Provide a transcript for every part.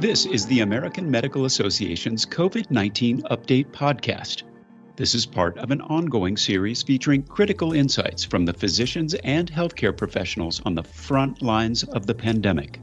This is the American Medical Association's COVID 19 Update Podcast. This is part of an ongoing series featuring critical insights from the physicians and healthcare professionals on the front lines of the pandemic.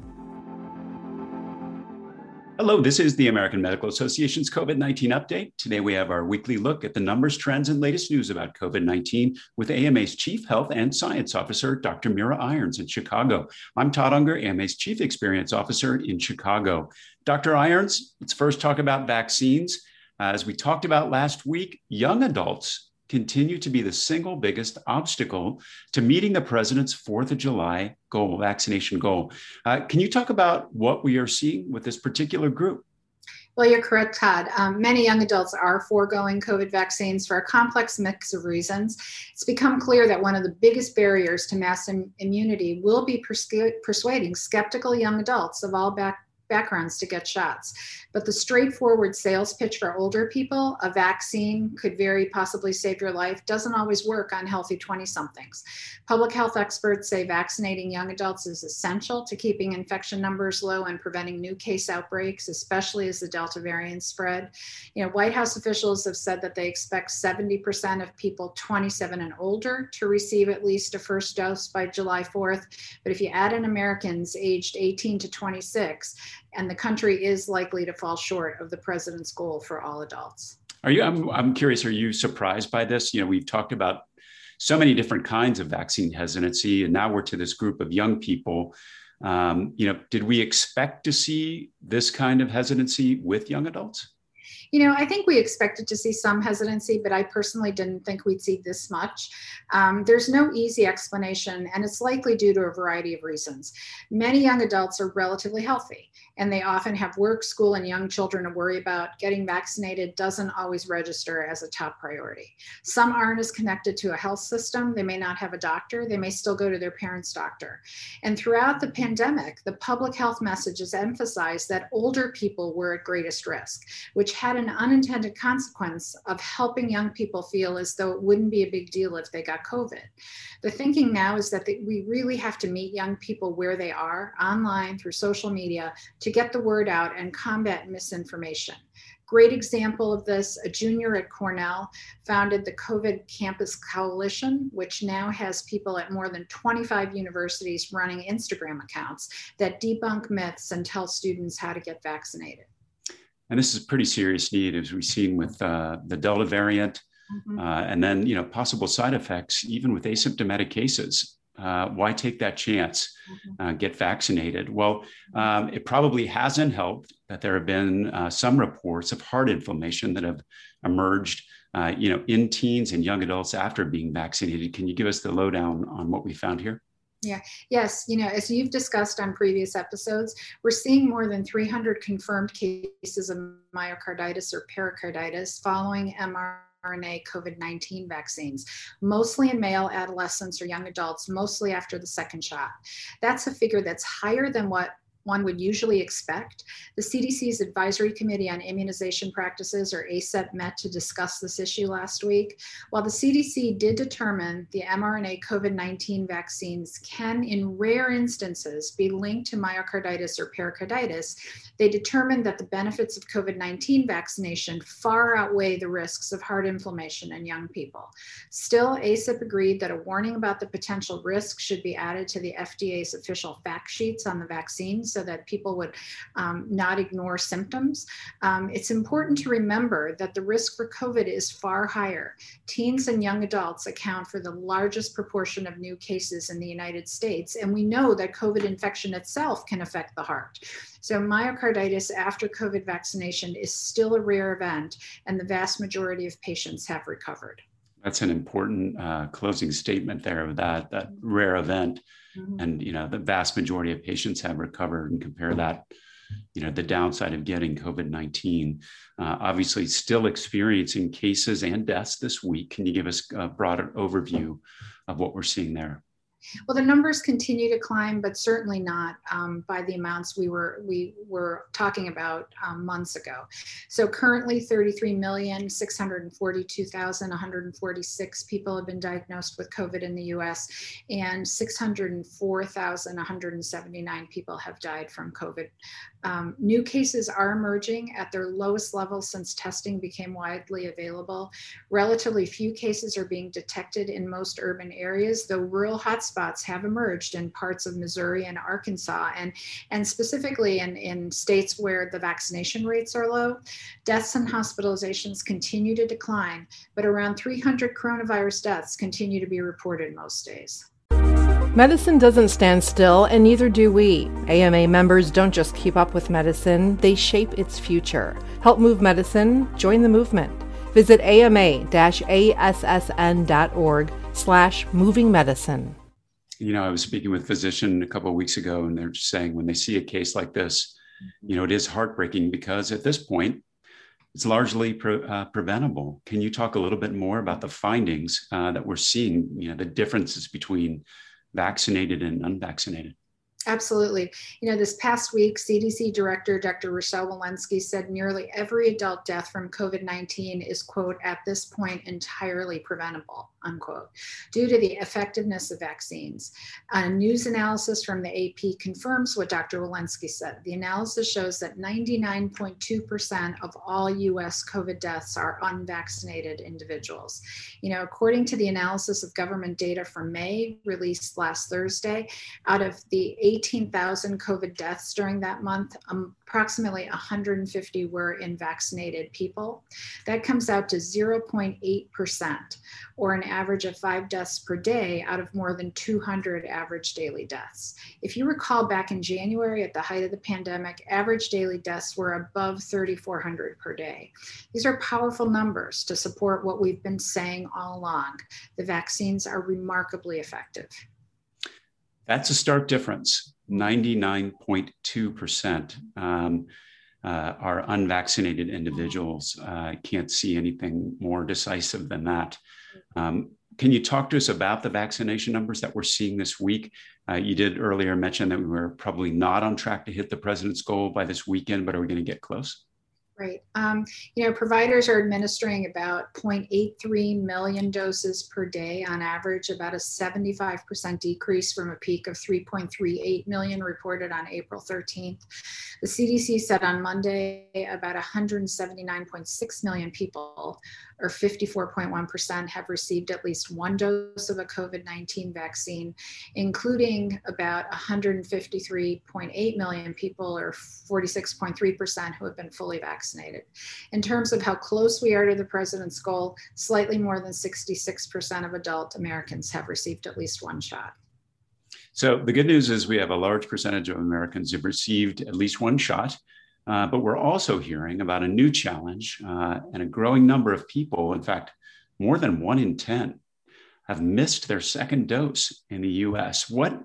Hello, this is the American Medical Association's COVID 19 update. Today we have our weekly look at the numbers, trends, and latest news about COVID 19 with AMA's Chief Health and Science Officer, Dr. Mira Irons in Chicago. I'm Todd Unger, AMA's Chief Experience Officer in Chicago. Dr. Irons, let's first talk about vaccines. As we talked about last week, young adults continue to be the single biggest obstacle to meeting the president's 4th of July goal, vaccination goal. Uh, can you talk about what we are seeing with this particular group? Well, you're correct, Todd. Um, many young adults are foregoing COVID vaccines for a complex mix of reasons. It's become clear that one of the biggest barriers to mass Im- immunity will be persuading skeptical young adults of all back- backgrounds to get shots. But the straightforward sales pitch for older people, a vaccine could very possibly save your life, doesn't always work on healthy 20 somethings. Public health experts say vaccinating young adults is essential to keeping infection numbers low and preventing new case outbreaks, especially as the Delta variant spread. You know, White House officials have said that they expect 70% of people 27 and older to receive at least a first dose by July 4th. But if you add in Americans aged 18 to 26, and the country is likely to fall short of the president's goal for all adults. Are you? I'm, I'm curious. Are you surprised by this? You know, we've talked about so many different kinds of vaccine hesitancy, and now we're to this group of young people. Um, you know, did we expect to see this kind of hesitancy with young adults? You know, I think we expected to see some hesitancy, but I personally didn't think we'd see this much. Um, there's no easy explanation, and it's likely due to a variety of reasons. Many young adults are relatively healthy, and they often have work, school, and young children to worry about. Getting vaccinated doesn't always register as a top priority. Some aren't as connected to a health system. They may not have a doctor. They may still go to their parents' doctor. And throughout the pandemic, the public health message has emphasized that older people were at greatest risk, which had an unintended consequence of helping young people feel as though it wouldn't be a big deal if they got COVID. The thinking now is that we really have to meet young people where they are online through social media to get the word out and combat misinformation. Great example of this, a junior at Cornell founded the COVID Campus Coalition, which now has people at more than 25 universities running Instagram accounts that debunk myths and tell students how to get vaccinated. And this is a pretty serious need, as we've seen with uh, the Delta variant, mm-hmm. uh, and then you know possible side effects even with asymptomatic cases. Uh, why take that chance? Mm-hmm. Uh, get vaccinated. Well, um, it probably hasn't helped that there have been uh, some reports of heart inflammation that have emerged. Uh, you know, in teens and young adults after being vaccinated. Can you give us the lowdown on what we found here? Yeah, yes, you know, as you've discussed on previous episodes, we're seeing more than 300 confirmed cases of myocarditis or pericarditis following mRNA COVID 19 vaccines, mostly in male adolescents or young adults, mostly after the second shot. That's a figure that's higher than what one would usually expect. The CDC's Advisory Committee on Immunization Practices, or ACIP, met to discuss this issue last week. While the CDC did determine the mRNA COVID 19 vaccines can, in rare instances, be linked to myocarditis or pericarditis, they determined that the benefits of COVID 19 vaccination far outweigh the risks of heart inflammation in young people. Still, ACIP agreed that a warning about the potential risk should be added to the FDA's official fact sheets on the vaccines so that people would um, not ignore symptoms. Um, it's important to remember that the risk for COVID is far higher. Teens and young adults account for the largest proportion of new cases in the United States, and we know that COVID infection itself can affect the heart. So, myocarditis after COVID vaccination is still a rare event, and the vast majority of patients have recovered. That's an important uh, closing statement there of that that rare event. Mm-hmm. And you know, the vast majority of patients have recovered and compare that, you know, the downside of getting COVID-19. Uh, obviously, still experiencing cases and deaths this week. Can you give us a broader overview of what we're seeing there? Well, the numbers continue to climb, but certainly not um, by the amounts we were we were talking about um, months ago. So currently, 33,642,146 people have been diagnosed with COVID in the U.S., and 604,179 people have died from COVID. Um, new cases are emerging at their lowest level since testing became widely available. Relatively few cases are being detected in most urban areas, though rural hotspots have emerged in parts of Missouri and Arkansas, and, and specifically in, in states where the vaccination rates are low. Deaths and hospitalizations continue to decline, but around 300 coronavirus deaths continue to be reported most days. Medicine doesn't stand still, and neither do we. AMA members don't just keep up with medicine, they shape its future. Help move medicine, join the movement. Visit ama-assn.org slash moving medicine. You know, I was speaking with a physician a couple of weeks ago, and they're saying when they see a case like this, you know, it is heartbreaking because at this point, it's largely pre- uh, preventable. Can you talk a little bit more about the findings uh, that we're seeing, you know, the differences between vaccinated and unvaccinated? Absolutely. You know, this past week, CDC Director Dr. Rochelle Walensky said nearly every adult death from COVID 19 is, quote, at this point entirely preventable, unquote, due to the effectiveness of vaccines. A news analysis from the AP confirms what Dr. Walensky said. The analysis shows that 99.2% of all US COVID deaths are unvaccinated individuals. You know, according to the analysis of government data from May released last Thursday, out of the 18,000 COVID deaths during that month, um, approximately 150 were in vaccinated people. That comes out to 0.8%, or an average of five deaths per day out of more than 200 average daily deaths. If you recall back in January at the height of the pandemic, average daily deaths were above 3,400 per day. These are powerful numbers to support what we've been saying all along. The vaccines are remarkably effective. That's a stark difference. 99.2% um, uh, are unvaccinated individuals. I uh, can't see anything more decisive than that. Um, can you talk to us about the vaccination numbers that we're seeing this week? Uh, you did earlier mention that we were probably not on track to hit the president's goal by this weekend, but are we going to get close? Right. Um, you know, providers are administering about 0.83 million doses per day on average, about a 75% decrease from a peak of 3.38 million reported on April 13th. The CDC said on Monday about 179.6 million people or 54.1%, have received at least one dose of a COVID 19 vaccine, including about 153.8 million people, or 46.3%, who have been fully vaccinated. In terms of how close we are to the president's goal, slightly more than 66% of adult Americans have received at least one shot. So the good news is we have a large percentage of Americans who've received at least one shot. Uh, but we're also hearing about a new challenge uh, and a growing number of people, in fact, more than one in 10, have missed their second dose in the US. What,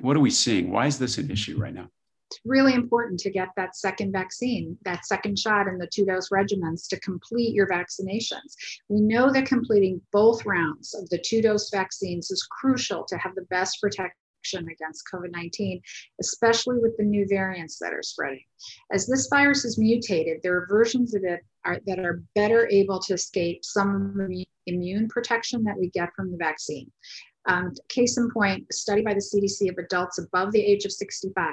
what are we seeing? Why is this an issue right now? It's really important to get that second vaccine, that second shot in the two dose regimens to complete your vaccinations. We know that completing both rounds of the two dose vaccines is crucial to have the best protection against COVID 19, especially with the new variants that are spreading. As this virus is mutated, there are versions of it are, that are better able to escape some immune protection that we get from the vaccine. Um, case in point, a study by the CDC of adults above the age of 65,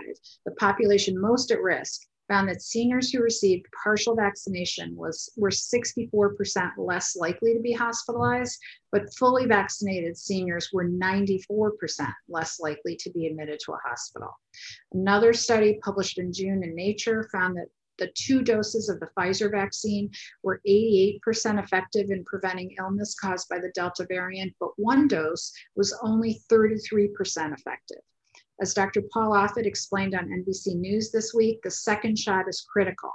the population most at risk, found that seniors who received partial vaccination was were 64% less likely to be hospitalized, but fully vaccinated seniors were 94% less likely to be admitted to a hospital. Another study published in June in Nature found that the two doses of the Pfizer vaccine were 88% effective in preventing illness caused by the Delta variant, but one dose was only 33% effective. As Dr. Paul Offit explained on NBC News this week, the second shot is critical.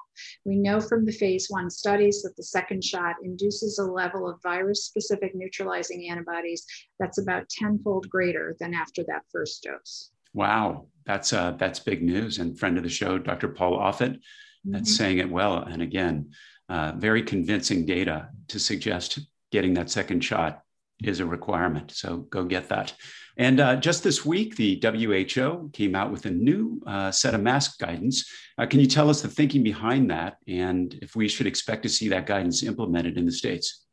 We know from the phase one studies that the second shot induces a level of virus specific neutralizing antibodies that's about tenfold greater than after that first dose. Wow, that's uh, that's big news. And friend of the show, Dr. Paul Offit, that's mm-hmm. saying it well. And again, uh, very convincing data to suggest getting that second shot is a requirement. So go get that. And uh, just this week, the WHO came out with a new uh, set of mask guidance. Uh, can you tell us the thinking behind that and if we should expect to see that guidance implemented in the States?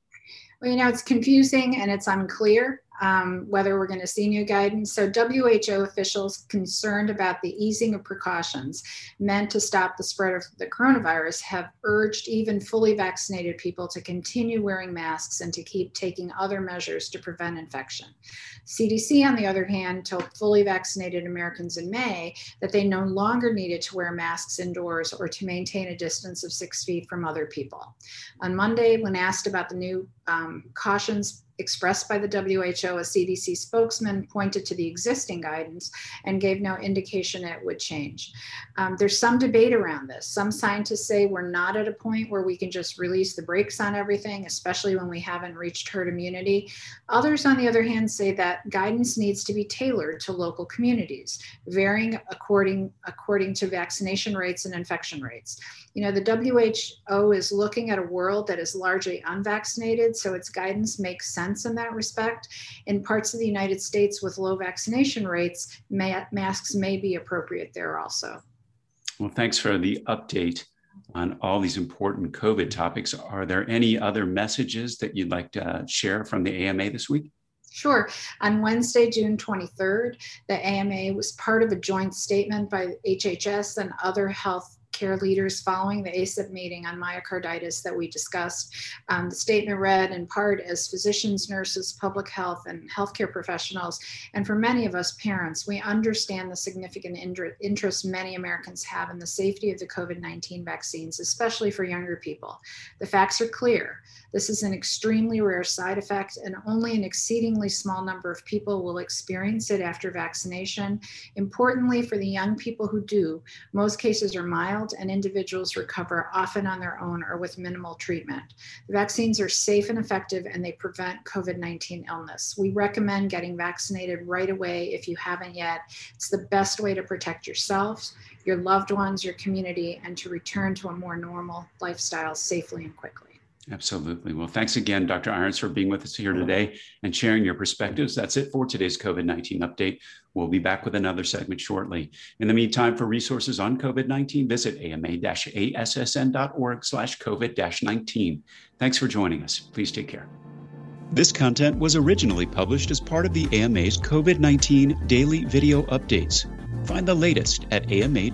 Well, you know, it's confusing and it's unclear um, whether we're going to see new guidance. So, WHO officials concerned about the easing of precautions meant to stop the spread of the coronavirus have urged even fully vaccinated people to continue wearing masks and to keep taking other measures to prevent infection. CDC, on the other hand, told fully vaccinated Americans in May that they no longer needed to wear masks indoors or to maintain a distance of six feet from other people. On Monday, when asked about the new um, cautions expressed by the WHO, a CDC spokesman pointed to the existing guidance and gave no indication it would change. Um, there's some debate around this. Some scientists say we're not at a point where we can just release the brakes on everything, especially when we haven't reached herd immunity. Others, on the other hand, say that guidance needs to be tailored to local communities, varying according, according to vaccination rates and infection rates. You know, the WHO is looking at a world that is largely unvaccinated, so its guidance makes sense in that respect. In parts of the United States with low vaccination rates, ma- masks may be appropriate there also. Well, thanks for the update on all these important COVID topics. Are there any other messages that you'd like to share from the AMA this week? Sure. On Wednesday, June 23rd, the AMA was part of a joint statement by HHS and other health leaders following the ACIP meeting on myocarditis that we discussed. Um, the statement read in part as physicians, nurses, public health, and healthcare professionals, and for many of us parents, we understand the significant interest many Americans have in the safety of the COVID 19 vaccines, especially for younger people. The facts are clear. This is an extremely rare side effect, and only an exceedingly small number of people will experience it after vaccination. Importantly, for the young people who do, most cases are mild and individuals recover often on their own or with minimal treatment. The vaccines are safe and effective, and they prevent COVID 19 illness. We recommend getting vaccinated right away if you haven't yet. It's the best way to protect yourselves, your loved ones, your community, and to return to a more normal lifestyle safely and quickly. Absolutely. Well, thanks again, Dr. Irons, for being with us here today and sharing your perspectives. That's it for today's COVID 19 update. We'll be back with another segment shortly. In the meantime, for resources on COVID 19, visit ama-assn.org slash COVID 19. Thanks for joining us. Please take care. This content was originally published as part of the AMA's COVID 19 daily video updates. Find the latest at ama-assn.org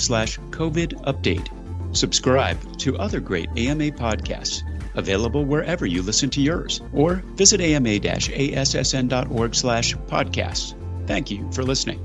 slash COVID update. Subscribe to other great AMA podcasts available wherever you listen to yours, or visit ama-assn.org slash podcasts. Thank you for listening.